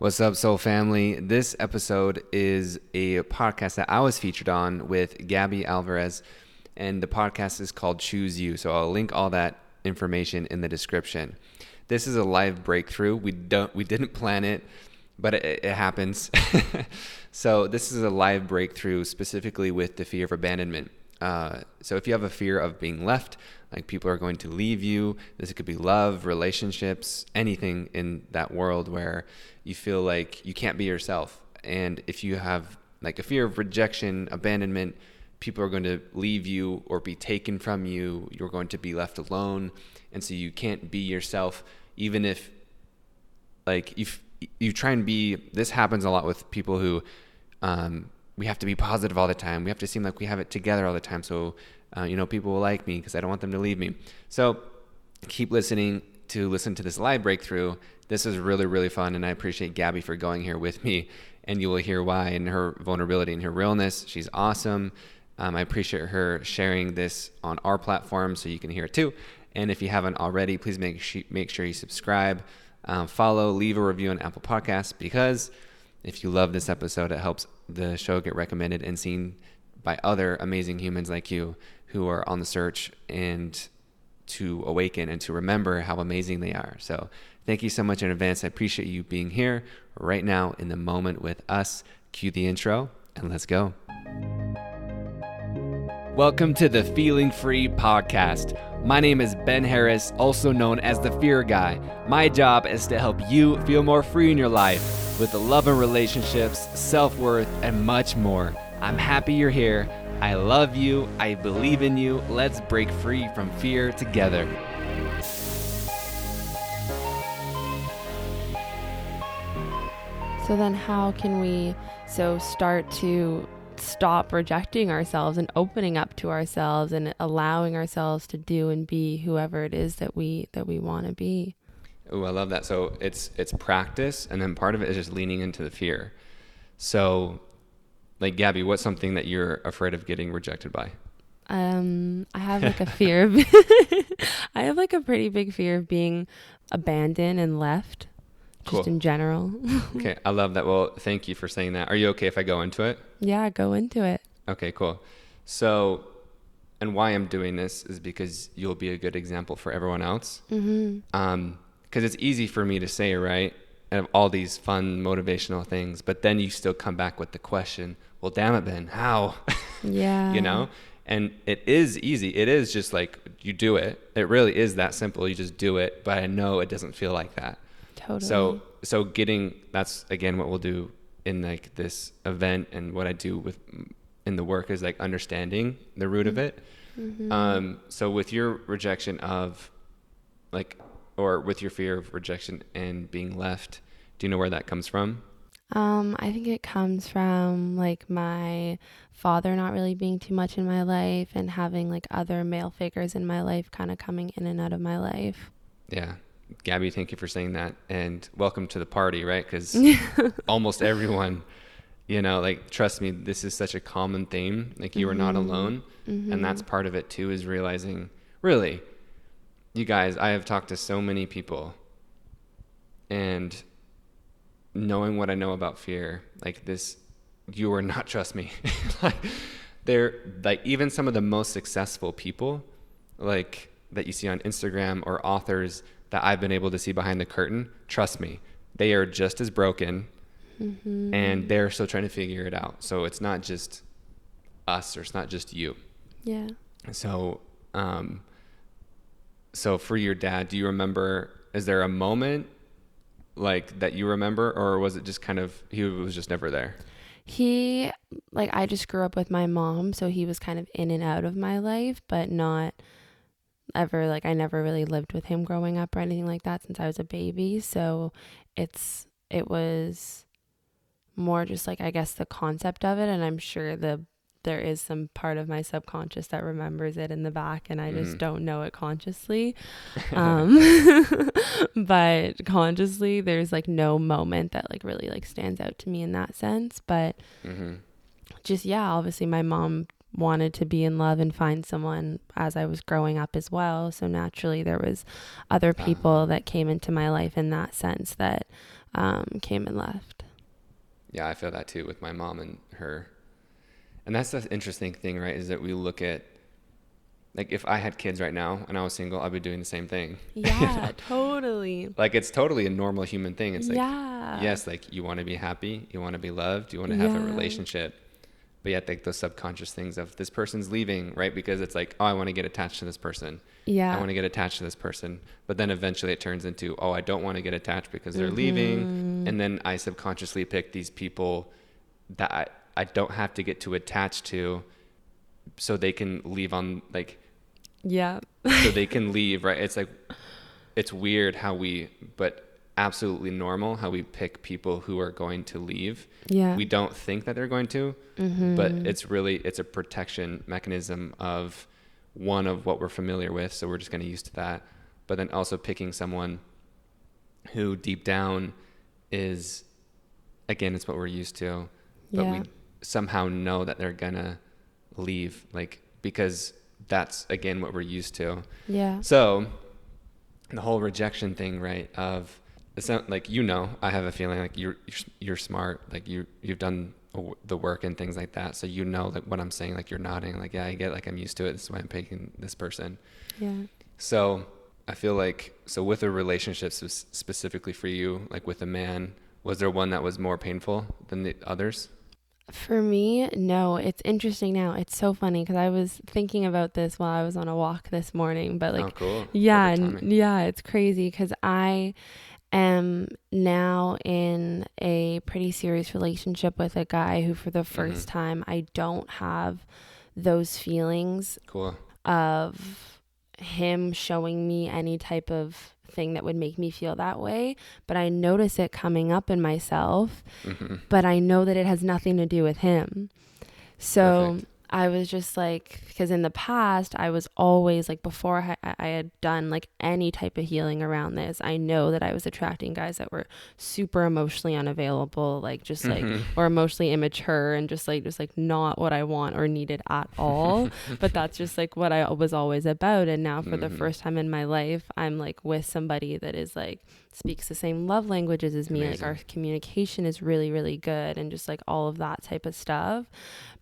What's up, Soul Family? This episode is a podcast that I was featured on with Gabby Alvarez, and the podcast is called Choose You. So I'll link all that information in the description. This is a live breakthrough. We don't, we didn't plan it, but it, it happens. so this is a live breakthrough specifically with the fear of abandonment. Uh, so if you have a fear of being left, like people are going to leave you, this could be love, relationships, anything in that world where you feel like you can't be yourself. And if you have like a fear of rejection, abandonment, people are going to leave you or be taken from you. You're going to be left alone. And so you can't be yourself, even if like you you try and be. This happens a lot with people who um, we have to be positive all the time. We have to seem like we have it together all the time. So uh, you know people will like me because I don't want them to leave me. So keep listening to listen to this live breakthrough this is really, really fun, and I appreciate Gabby for going here with me. And you will hear why in her vulnerability and her realness. She's awesome. Um, I appreciate her sharing this on our platform so you can hear it too. And if you haven't already, please make sh- make sure you subscribe, um, follow, leave a review on Apple Podcasts because if you love this episode, it helps the show get recommended and seen by other amazing humans like you who are on the search and to awaken and to remember how amazing they are. So Thank you so much in advance. I appreciate you being here right now in the moment with us. Cue the intro and let's go. Welcome to the Feeling Free podcast. My name is Ben Harris, also known as the Fear Guy. My job is to help you feel more free in your life with the love and relationships, self worth, and much more. I'm happy you're here. I love you. I believe in you. Let's break free from fear together. So then how can we so start to stop rejecting ourselves and opening up to ourselves and allowing ourselves to do and be whoever it is that we that we want to be. Oh, I love that. So it's it's practice and then part of it is just leaning into the fear. So like Gabby, what's something that you're afraid of getting rejected by? Um, I have like a fear of I have like a pretty big fear of being abandoned and left cool. just in general. okay, I love that. Well, thank you for saying that. Are you okay if I go into it? Yeah, go into it. Okay, cool. So, and why I'm doing this is because you'll be a good example for everyone else. Mm-hmm. Um, because it's easy for me to say, right? And all these fun motivational things, but then you still come back with the question, well, damn it, Ben, how? Yeah. you know? And it is easy. It is just like you do it. It really is that simple. You just do it, but I know it doesn't feel like that. Totally. So so getting that's again what we'll do in like this event and what I do with in the work is like understanding the root of it. Mm-hmm. Um, so with your rejection of like or with your fear of rejection and being left, do you know where that comes from? Um, I think it comes from like my father not really being too much in my life and having like other male figures in my life kind of coming in and out of my life. Yeah. Gabby, thank you for saying that, and welcome to the party, right? Because almost everyone, you know, like trust me, this is such a common theme. Like you mm-hmm. are not mm-hmm. alone, mm-hmm. and that's part of it too. Is realizing, really, you guys, I have talked to so many people, and knowing what I know about fear, like this, you are not trust me. like they're like even some of the most successful people, like that you see on Instagram or authors that I've been able to see behind the curtain, trust me, they are just as broken mm-hmm. and they're still trying to figure it out. So it's not just us or it's not just you. Yeah. So, um, so for your dad, do you remember, is there a moment like that you remember or was it just kind of, he was just never there? He, like, I just grew up with my mom, so he was kind of in and out of my life, but not ever like I never really lived with him growing up or anything like that since I was a baby. So it's it was more just like I guess the concept of it and I'm sure the there is some part of my subconscious that remembers it in the back and I just mm. don't know it consciously. um but consciously there's like no moment that like really like stands out to me in that sense, but mm-hmm. just yeah, obviously my mom wanted to be in love and find someone as I was growing up as well. So naturally, there was other people that came into my life in that sense that um, came and left. Yeah, I feel that too with my mom and her. And that's the interesting thing, right? Is that we look at like if I had kids right now and I was single, I'd be doing the same thing. Yeah, totally. Like it's totally a normal human thing. It's like yeah. yes, like you want to be happy, you want to be loved, you want to have a relationship. But yet like those subconscious things of this person's leaving, right? Because it's like, oh, I want to get attached to this person. Yeah. I want to get attached to this person. But then eventually it turns into, oh, I don't want to get attached because they're leaving. Mm-hmm. And then I subconsciously pick these people that I, I don't have to get too attached to so they can leave on like yeah. so they can leave, right? It's like it's weird how we but absolutely normal how we pick people who are going to leave. Yeah. We don't think that they're going to, mm-hmm. but it's really it's a protection mechanism of one of what we're familiar with, so we're just going to use to that. But then also picking someone who deep down is again it's what we're used to, but Yeah. we somehow know that they're going to leave like because that's again what we're used to. yeah. So the whole rejection thing, right? Of it's not like you know, I have a feeling like you're you're, you're smart, like you you've done the work and things like that, so you know like what I'm saying. Like you're nodding, like yeah, I get, like I'm used to it. This is why I'm picking this person. Yeah. So I feel like so with a relationship specifically for you, like with a man, was there one that was more painful than the others? For me, no. It's interesting now. It's so funny because I was thinking about this while I was on a walk this morning. But like, oh, cool. yeah, Perfect n- timing. yeah, it's crazy because I am now in a pretty serious relationship with a guy who, for the 1st Mhm. time, I don't have those feelings Cool. of him showing me any type of thing that would make me feel that way but i notice it coming up in myself hmm but I know that it has nothing to do with him. So Perfect. I was just like, because in the past, I was always like, before I, I had done like any type of healing around this, I know that I was attracting guys that were super emotionally unavailable, like just like, Mhm. or emotionally immature and just like, just like not what I want or needed at all. but that's just like what I was always about. And now for the Mhm. first time in my life, I'm like with somebody that is like, speaks the same love languages as me. Like our communication is really, really good and just like all of that type of stuff.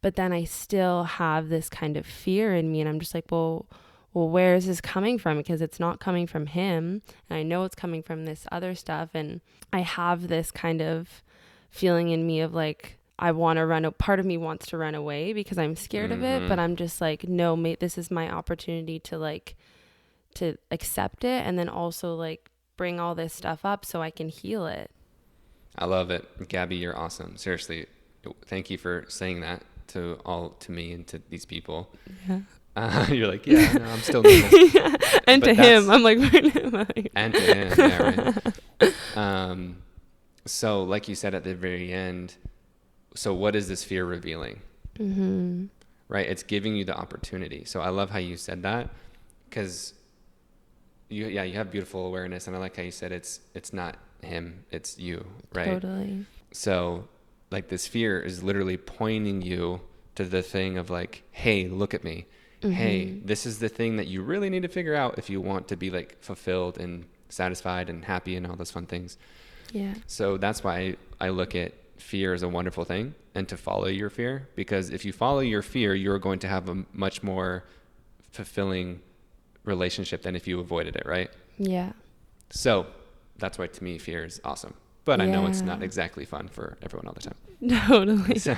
But then I still have this kind of fear in me and I'm just like, well, well, where is this coming from? Because it's not coming from him. And I know it's coming from this other stuff. And I have this kind of feeling in me of like, I want to run. A part of me wants to run away because I'm scared of it, but mm-hmm. I'm just like, no, mate, this is my opportunity to like, to accept it, and then also like bring all this stuff up so I can heal it. I love it. Gabby, you're awesome. Seriously. Thank you for saying that to all to me and to these people. Yeah. Uh, you're like, yeah, no, I'm still doing this. and But to him, I'm like, where am I? And to him, yeah, right. Um, so, like you said at the very end, so what is this fear revealing? Mm-hmm. Right? It's giving you the opportunity. So I love how you said that because you, yeah, you have beautiful awareness, and I like how you said it's it's not him, it's you, right? Totally. So, like this fear is literally pointing you to the thing of like, hey, look at me. Hey, Mhm. this is the thing that you really need to figure out if you want to be like fulfilled and satisfied and happy and all those fun things. Yeah. So that's why I look at fear as a wonderful thing and to follow your fear because if you follow your fear, you're going to have a much more fulfilling relationship than if you avoided it, right? Yeah. So that's why to me fear is awesome. But I know it's not exactly fun for everyone all the time. Totally. So,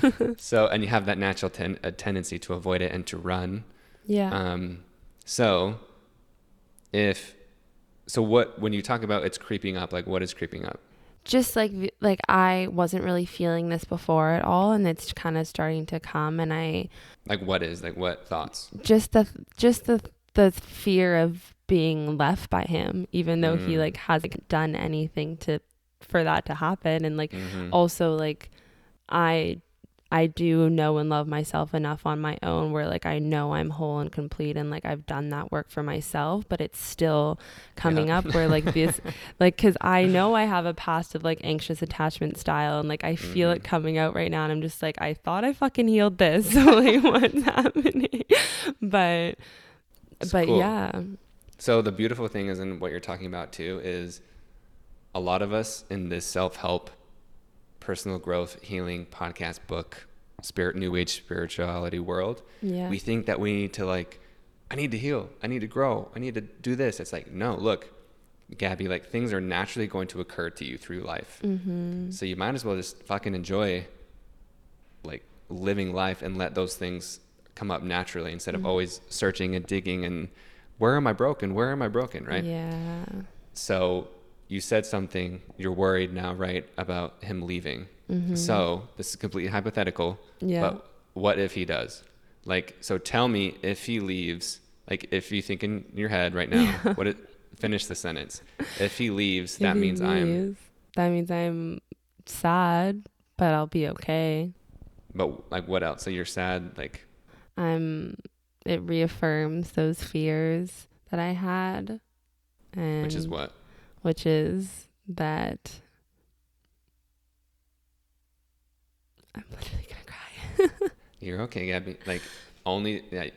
so and you have that natural ten, a tendency to avoid it and to run. Yeah. Um, so if so, what when you talk about it's creeping up, like what is creeping up? just like like I wasn't really feeling this before at all and it's kind of starting to come and I Like what is like what thoughts? just the just the the fear of being left by him even though he Mm. like hasn't done anything to for that to happen and like Mhm. also like I I do know and love myself enough on my own where like I know I'm whole and complete and like I've done that work for myself but it's still coming Yeah. up where like this like cuz I know I have a past of like anxious attachment style and like I feel it Mhm. coming out right now and I'm just like I thought I fucking healed this so like what's happening but It's but cool. yeah So the beautiful thing is, and what you're talking about too, is a lot of us in this self-help, personal growth, healing podcast book, spirit new age spirituality world, Yeah. we think that we need to like I need to heal, I need to grow, I need to do this. It's like, no, look, Gabby, like things are naturally going to occur to you through life. mm-hmm. So you might as well just fucking enjoy like living life and let those things come up naturally instead of Mhm. always searching and digging and where am I broken? Where am I broken? Right. Yeah. So you said something, you're worried now, right, about him leaving. Mm-hmm. So this is completely hypothetical, yeah. but what if he does? Like, so tell me if he leaves, like if you think in your head right now, what it, finish the sentence. If he leaves, that he means I'm, That means I'm sad, but I'll be okay. but like what else? So you're sad, like, I'm. It reaffirms those fears that I had, and which is what? Which is that I'm literally gonna cry. You're okay, Gabby. Like, only, yeah,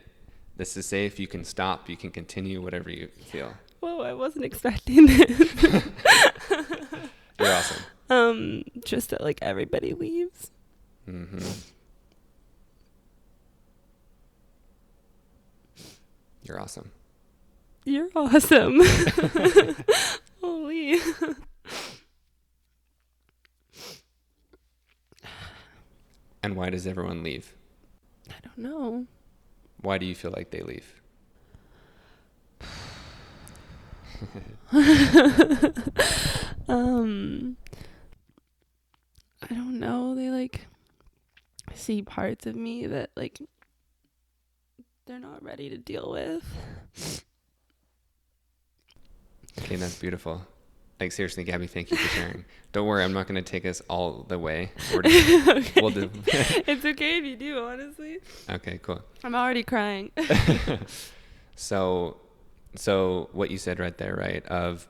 this is safe. You can stop. You can continue whatever you feel. Whoa, I wasn't expecting this. You're awesome. um, just that like everybody leaves. hmm You're awesome. You're awesome. Holy. And why does everyone leave? I don't know. Why do you feel like they leave? um I don't know. They like see parts of me that like they're not ready to deal with. Okay, that's beautiful. Like seriously, Gabby, thank you for sharing. Don't worry, I'm not going to take us all the way. Just, okay. we'll do. it's okay if you do, honestly. okay, cool. I'm already crying. so, so what you said right there, right? Of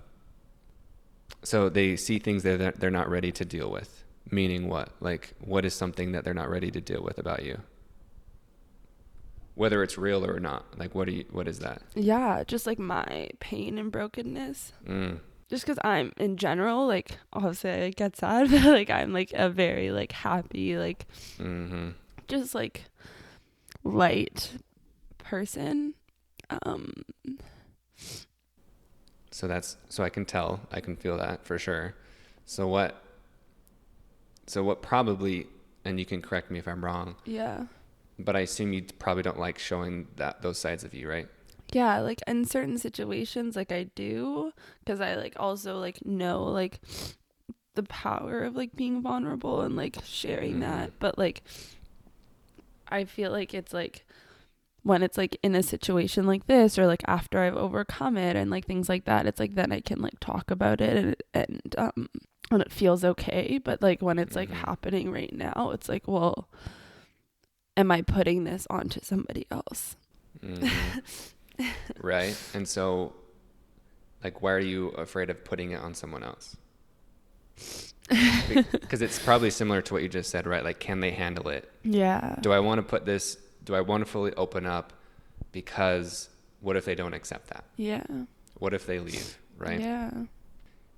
so they see things that they're not ready to deal with. Meaning what? Like, what is something that they're not ready to deal with about you? Whether it's real or not. Like, what do you? What is that? yeah, just like my pain and brokenness. Mm, just because I'm in general, like obviously I get sad, but like I'm like a very like happy, like hmm just like light person. Um So that's so I can tell, I can feel that for sure. So what so what probably and you can correct me if I'm wrong, yeah. But I assume you probably don't like showing that those sides of you, right? Yeah, like in certain situations like I do cuz I like also like know like the power of like being vulnerable and like sharing Mhm. that, but like I feel like it's like when it's like in a situation like this or like after I've overcome it and like things like that, it's like then I can like talk about it and and um when it feels okay, but like when it's like Mhm. happening right now, it's like, well, am I putting this onto somebody else? Mhm. right? And so like why are you afraid of putting it on someone else? Because it's probably similar to what you just said, right? Like can they handle it? Yeah. Do I want to put this do I want to fully open up because what if they don't accept that? Yeah. What if they leave, right? Yeah.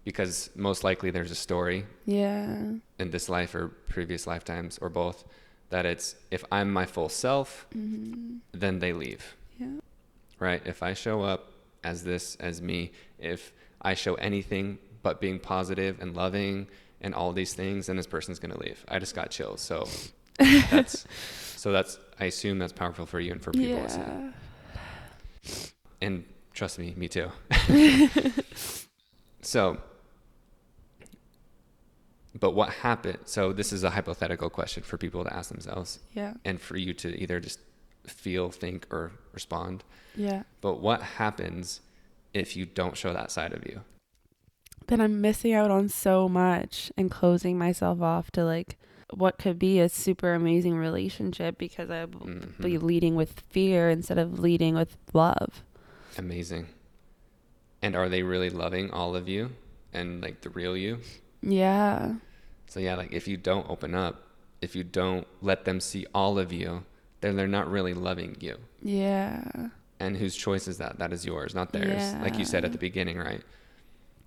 Because most likely there's a story Yeah. in this life or previous lifetimes or both that it's if I'm my full self, Mm-hmm. then they leave, Yeah. right? If I show up as this, as me, if I show anything but being positive and loving and all these things, then this person's gonna leave. I just got chills. So that's so that's I assume that's powerful for you and for people listening. Yeah. And trust me, me too. so, but what happened? So, this is a hypothetical question for people to ask themselves Yeah. and for you to either just feel, think, or respond. Yeah. But what happens if you don't show that side of you? Then I'm missing out on so much and closing myself off to like what could be a super amazing relationship because I'll be Mhm. leading with fear instead of leading with love. Amazing. And are they really loving all of you and like the real you? Yeah. So yeah, like if you don't open up, if you don't let them see all of you, then they're not really loving you. Yeah. And whose choice is that? That is yours, not theirs. Yeah. Like you said at the beginning, right?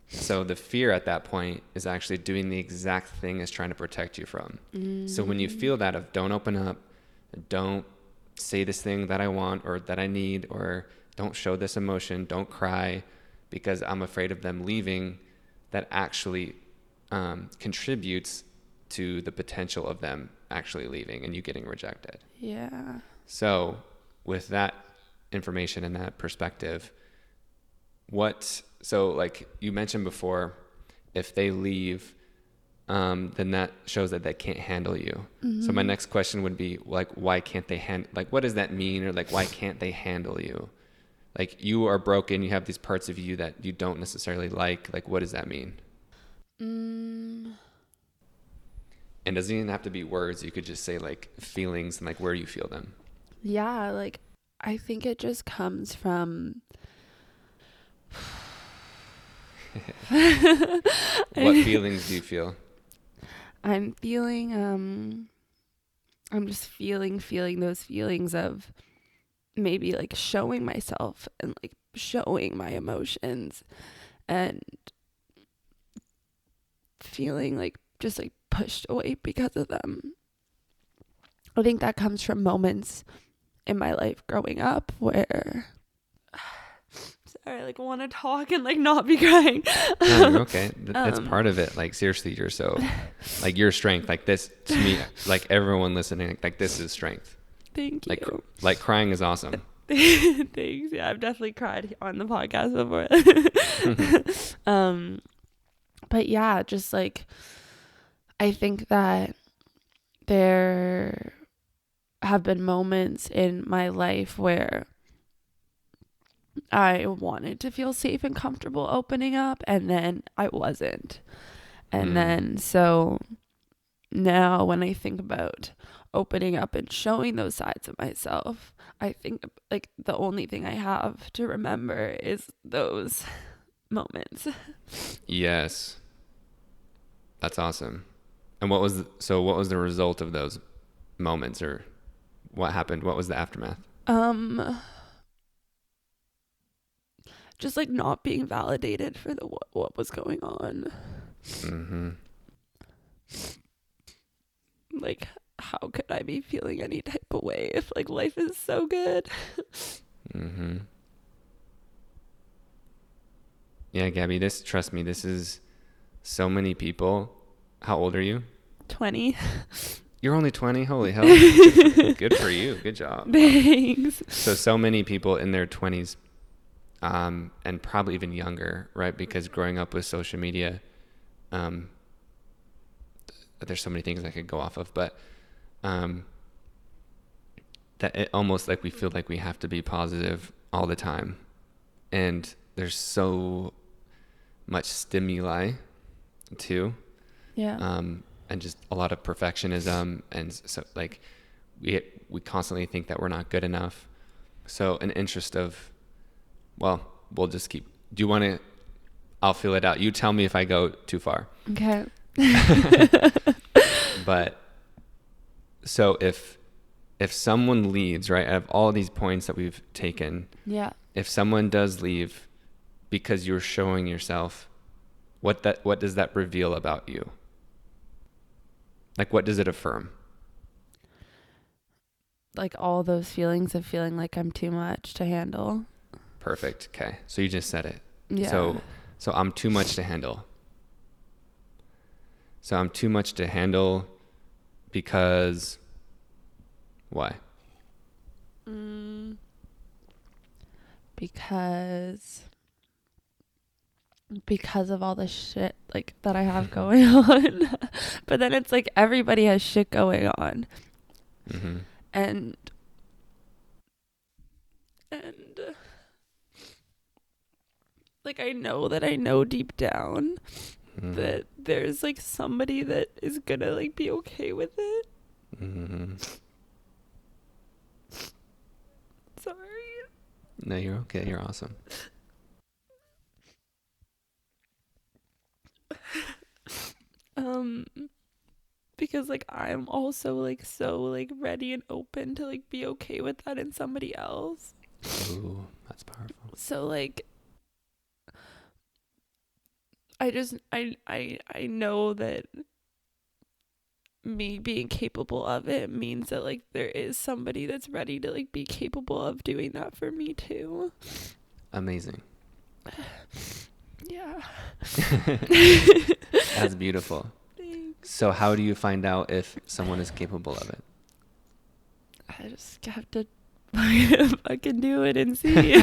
So the fear at that point is actually doing the exact thing it's trying to protect you from. So when you feel that of don't open up, don't say this thing that I want or that I need or don't show this emotion, don't cry because I'm afraid of them leaving, that actually um, contributes to the potential of them actually leaving and you getting rejected. Yeah. So, with that information and that perspective, what, so like you mentioned before, if they leave, um, then that shows that they can't handle you. So, my next question would be like, why can't they handle, like, what does that mean? Or like, why can't they handle you? Like, you are broken, you have these parts of you that you don't necessarily like. Like, what does that mean? Mm, And doesn't even have to be words. You could just say like feelings and like where you feel them. yeah, like I think it just comes from What feelings do you feel? I'm feeling um I'm just feeling feeling those feelings of maybe like showing myself and like showing my emotions and feeling like just like pushed away because of them. I think that comes from moments in my life growing up where sorry, I like want to talk and like not be crying. No, okay. That's Um, part of it. Like seriously, you're so like your strength. Like this to me, like everyone listening, like this is strength. Thank you. Like like crying is awesome. Thanks. Yeah, I've definitely cried on the podcast before. um, but yeah, just like I think that there have been moments in my life where I wanted to feel safe and comfortable opening up, and then I wasn't. And Mm. then so now when I think about opening up and showing those sides of myself, I think like the only thing I have to remember is those moments. Yes, that's awesome. And what was the, so? What was the result of those moments, or what happened? What was the aftermath? Um just like not being validated for the what, what was going on. Mm-hmm. Like how could I be feeling any type of way if like life is so good? Mm-hmm. Yeah, Gabby. This trust me. This is so many people. How old are you? 20. You're only 20. Holy hell! Good for, you. Good job. Thanks. So so many people in their 20s, um, and probably even younger, right? Because growing up with social media, um, there's so many things I could go off of, but um, that it almost like we feel like we have to be positive all the time, and there's so much stimuli, too Yeah. um, and just a lot of perfectionism and so like we we constantly think that we're not good enough so an interest of well we'll just keep do you want to i'll feel it out you tell me if i go too far okay. but so if if someone leaves right out of all these points that we've taken Yeah. if someone does leave because you're showing yourself what that what does that reveal about you? Like what does it affirm? Like all those feelings of feeling like I'm too much to handle. perfect. Okay. So you just said it. Yeah. so so i'm too much to handle. So i'm too much to handle because why? Mm, because because of all the shit like that I have going on. but then it's like everybody has shit going on. Hmm and and like I know that I know deep down hmm that there's like somebody that is going to like be okay with it. hmm Sorry. no you're okay. You're awesome um because like i'm also like so like ready and open to like be okay with that in somebody else Ooh, that's powerful so like I just I I I know that me being capable of it means that like there is somebody that's ready to like be capable of doing that for me too. Amazing. Yeah. That's beautiful. Thanks. So, how do you find out if someone is capable of it? I just have to fucking do it and see.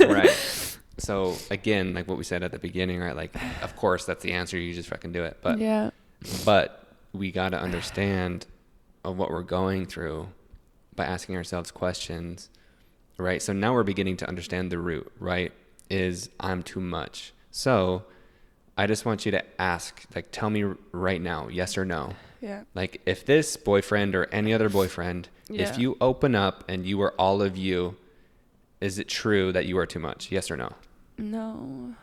right. So, again, like what we said at the beginning, right? Like, of course, that's the answer. You just fucking do it. But, yeah. but we got to understand of what we're going through by asking ourselves questions, right? So now we're beginning to understand the root, right? Is I'm too much. So I just want you to ask, like, tell me right now, yes or no. Yeah. Like, if this boyfriend or any other boyfriend, Yeah. if you open up and you are all of you, is it true that you are too much? Yes or no? No.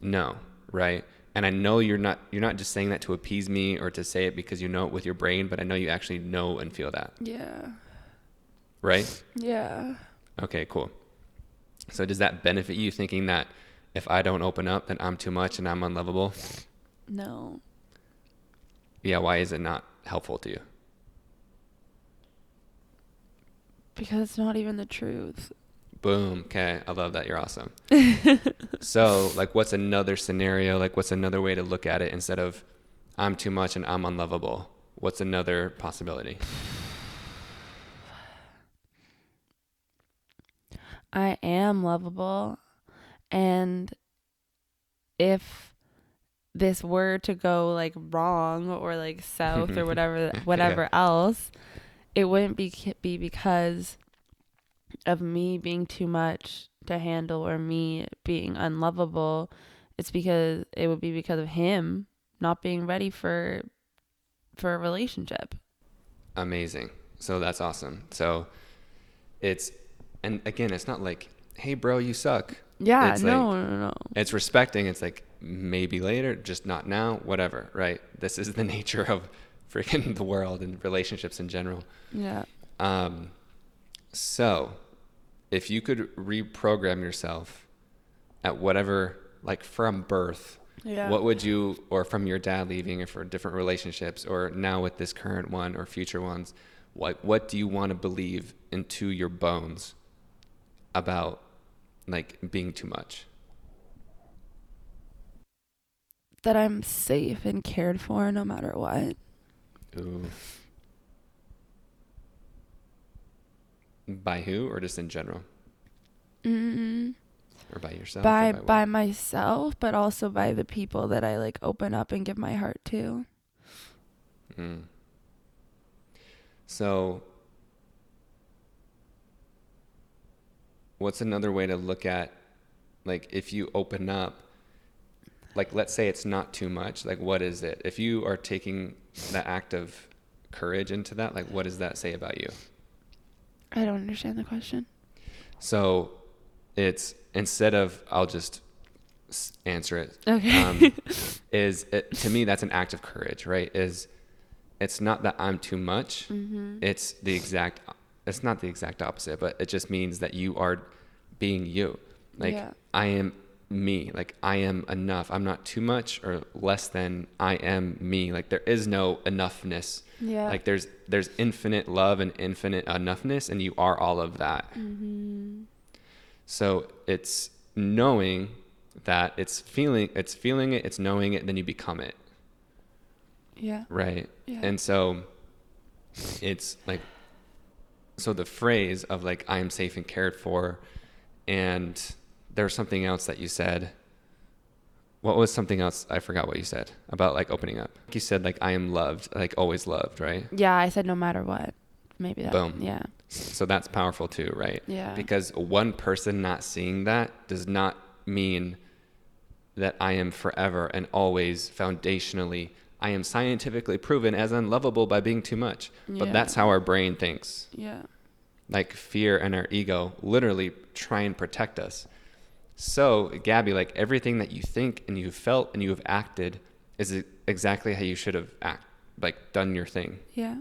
No, right? And I know you're not you're not just saying that to appease me or to say it because you know it with your brain, but I know you actually know and feel that, Yeah. right? Yeah. Okay, cool. So does that benefit you thinking that if I don't open up, then I'm too much and I'm unlovable? No. Yeah, why is it not helpful to you? Because it's not even the truth. Boom. Okay, I love that. You're awesome. so, like, what's another scenario? Like, what's another way to look at it instead of I'm too much and I'm unlovable? What's another possibility? I am lovable. And if this were to go like wrong or like south or whatever whatever else, it wouldn't be be because of me being too much to handle or me being unlovable. It's because it would be because of him not being ready for for a relationship. Amazing. So that's awesome. So it's, and again, it's not like, hey, bro, you suck. Yeah, It's no, like- no, no. It's respecting. It's like maybe later, just not now, whatever, right? This is the nature of freaking the world and relationships in general. Yeah. Um, so, if you could reprogram yourself at whatever, like from birth, Yeah. what would you, or from your dad leaving, or for different relationships, or now with this current one or future ones, what what do you want to believe into your bones about like being too much? that I'm safe and cared for no matter what. Ooh. By who, or just in general, mm or by yourself? or By by myself, but also by the people that I like open up and give my heart to. Mm. So, what's another way to look at, like, if you open up, like, let's say it's not too much, like, what is it? If you are taking the act of courage into that, like, what does that say about you? I don't understand the question. So, it's instead of, I'll just answer it. Okay. um, is it, to me that's an act of courage right is it's not that i'm too much mm-hmm. it's the exact it's not the exact opposite but it just means that you are being you like Yeah. i am me like i am enough i'm not too much or less than i am me like there is no enoughness Yeah. like there's there's infinite love and infinite enoughness and you are all of that mm-hmm. so it's knowing that it's feeling it's feeling it, it's knowing it, then you become it. Yeah. Right. Yeah. And so it's like so the phrase of like I am safe and cared for and there's something else that you said. What was something else? I forgot what you said about like opening up. You said like I am loved, like always loved, right? Yeah, I said no matter what. Maybe that. Boom. Yeah. So that's powerful too, right? Yeah. Because one person not seeing that does not mean that I am forever and always foundationally, I am scientifically proven as unlovable by being too much. But that's how our brain thinks. Yeah. Like fear and our ego literally try and protect us. So, Gabby, like everything that you think and you've felt and you have acted is exactly how you should have act, like done your thing Yeah.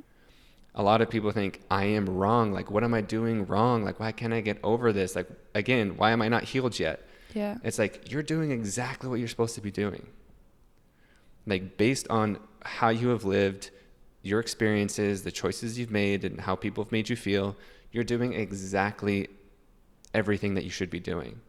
a lot of people think I am wrong. Like, what am I doing wrong? Like, why can't I get over this? Like, again, why am I not healed yet? Yeah. It's like you're doing exactly what you're supposed to be doing. Like based on how you have lived, your experiences, the choices you've made, and how people have made you feel, you're doing exactly everything that you should be doing.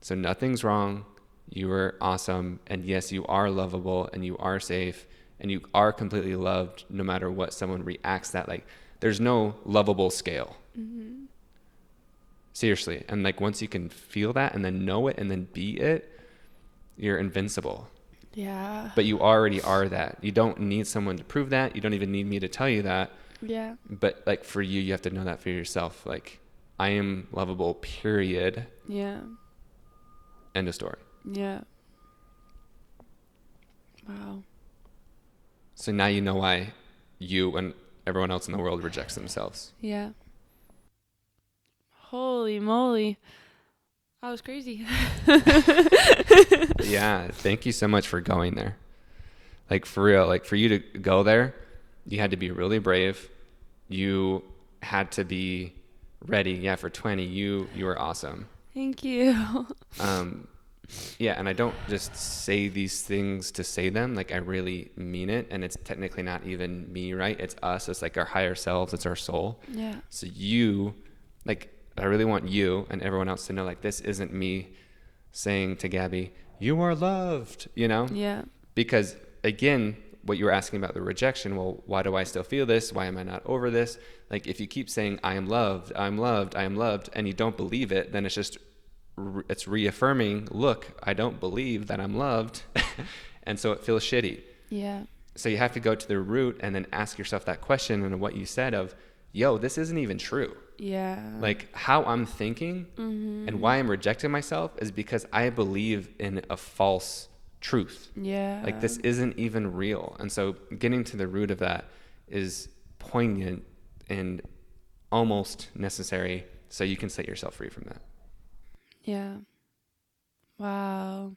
So nothing's wrong. You are awesome. And yes, you are lovable and you are safe and you are completely loved no matter what someone reacts that. Like, there's no lovable scale. Mm-hmm. Seriously. And like, once you can feel that and then know it and then be it, you're invincible. Yeah. But you already are that. You don't need someone to prove that. You don't even need me to tell you that. Yeah. But like, for you, you have to know that for yourself. Like, I am lovable, period. Yeah. End of story. Yeah. Wow. So now you know why you and everyone else in the world rejects themselves. Yeah. Holy moly. That was crazy. yeah, thank you so much for going there. Like for real, like for you to go there, you had to be really brave. You had to be ready. Yeah, for 20, you you were awesome. Thank you. Um yeah, and I don't just say these things to say them. Like I really mean it, and it's technically not even me, right? It's us. It's like our higher selves. It's our soul. Yeah. So you, like, I really want you and everyone else to know, like, this isn't me saying to Gabby, "You are loved," you know? Yeah. Because again, what you were asking about the rejection. Well, why do I still feel this? Why am I not over this? Like, if you keep saying "I am loved," "I'm loved," "I am loved," and you don't believe it, then it's just it's reaffirming, "Look, I don't believe that I'm loved," and so it feels shitty Yeah. so you have to go to the root and then ask yourself that question and what you said of yo this isn't even true Yeah. like how i'm thinking mm-hmm. and why i'm rejecting myself is because i believe in a false truth Yeah. like this isn't even real and so getting to the root of that is poignant and almost necessary so you can set yourself free from that Yeah. Wow.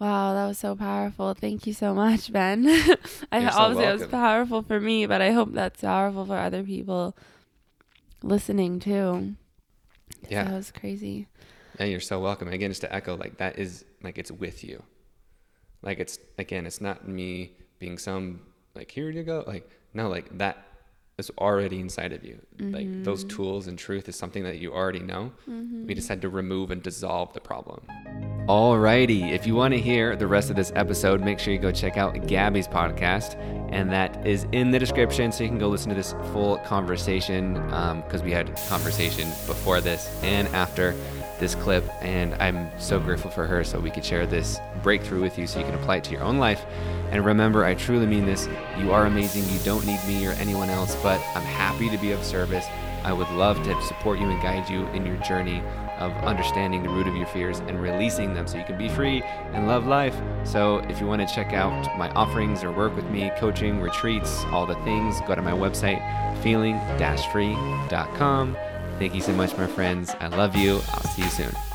Wow, that was so powerful. Thank you so much, Ben. I You're so obviously it was powerful for me, but I hope that's powerful for other people listening too. Yeah. That was crazy. Yeah, you're so welcome. And again, just to echo, like that is like it's with you. Like it's again, it's not me being some like here you go. Like no, like that is already inside of you. Like those mm-hmm. tools and truth is something that you already know. We mm-hmm. just had to remove and dissolve the problem. Alrighty, if you want to hear the rest of this episode, make sure you go check out Gabby's podcast, and that is in the description, so you can go listen to this full conversation um, because we had conversation before this and after this clip, and I'm so grateful for her, so we could share this breakthrough with you, so you can apply it to your own life. And remember, I truly mean this. You are amazing. You don't need me or anyone else, but I'm happy to be of service. I would love to support you and guide you in your journey of understanding the root of your fears and releasing them so you can be free and love life. So, if you want to check out my offerings or work with me, coaching, retreats, all the things, go to my website, feeling free.com. Thank you so much, my friends. I love you. I'll see you soon.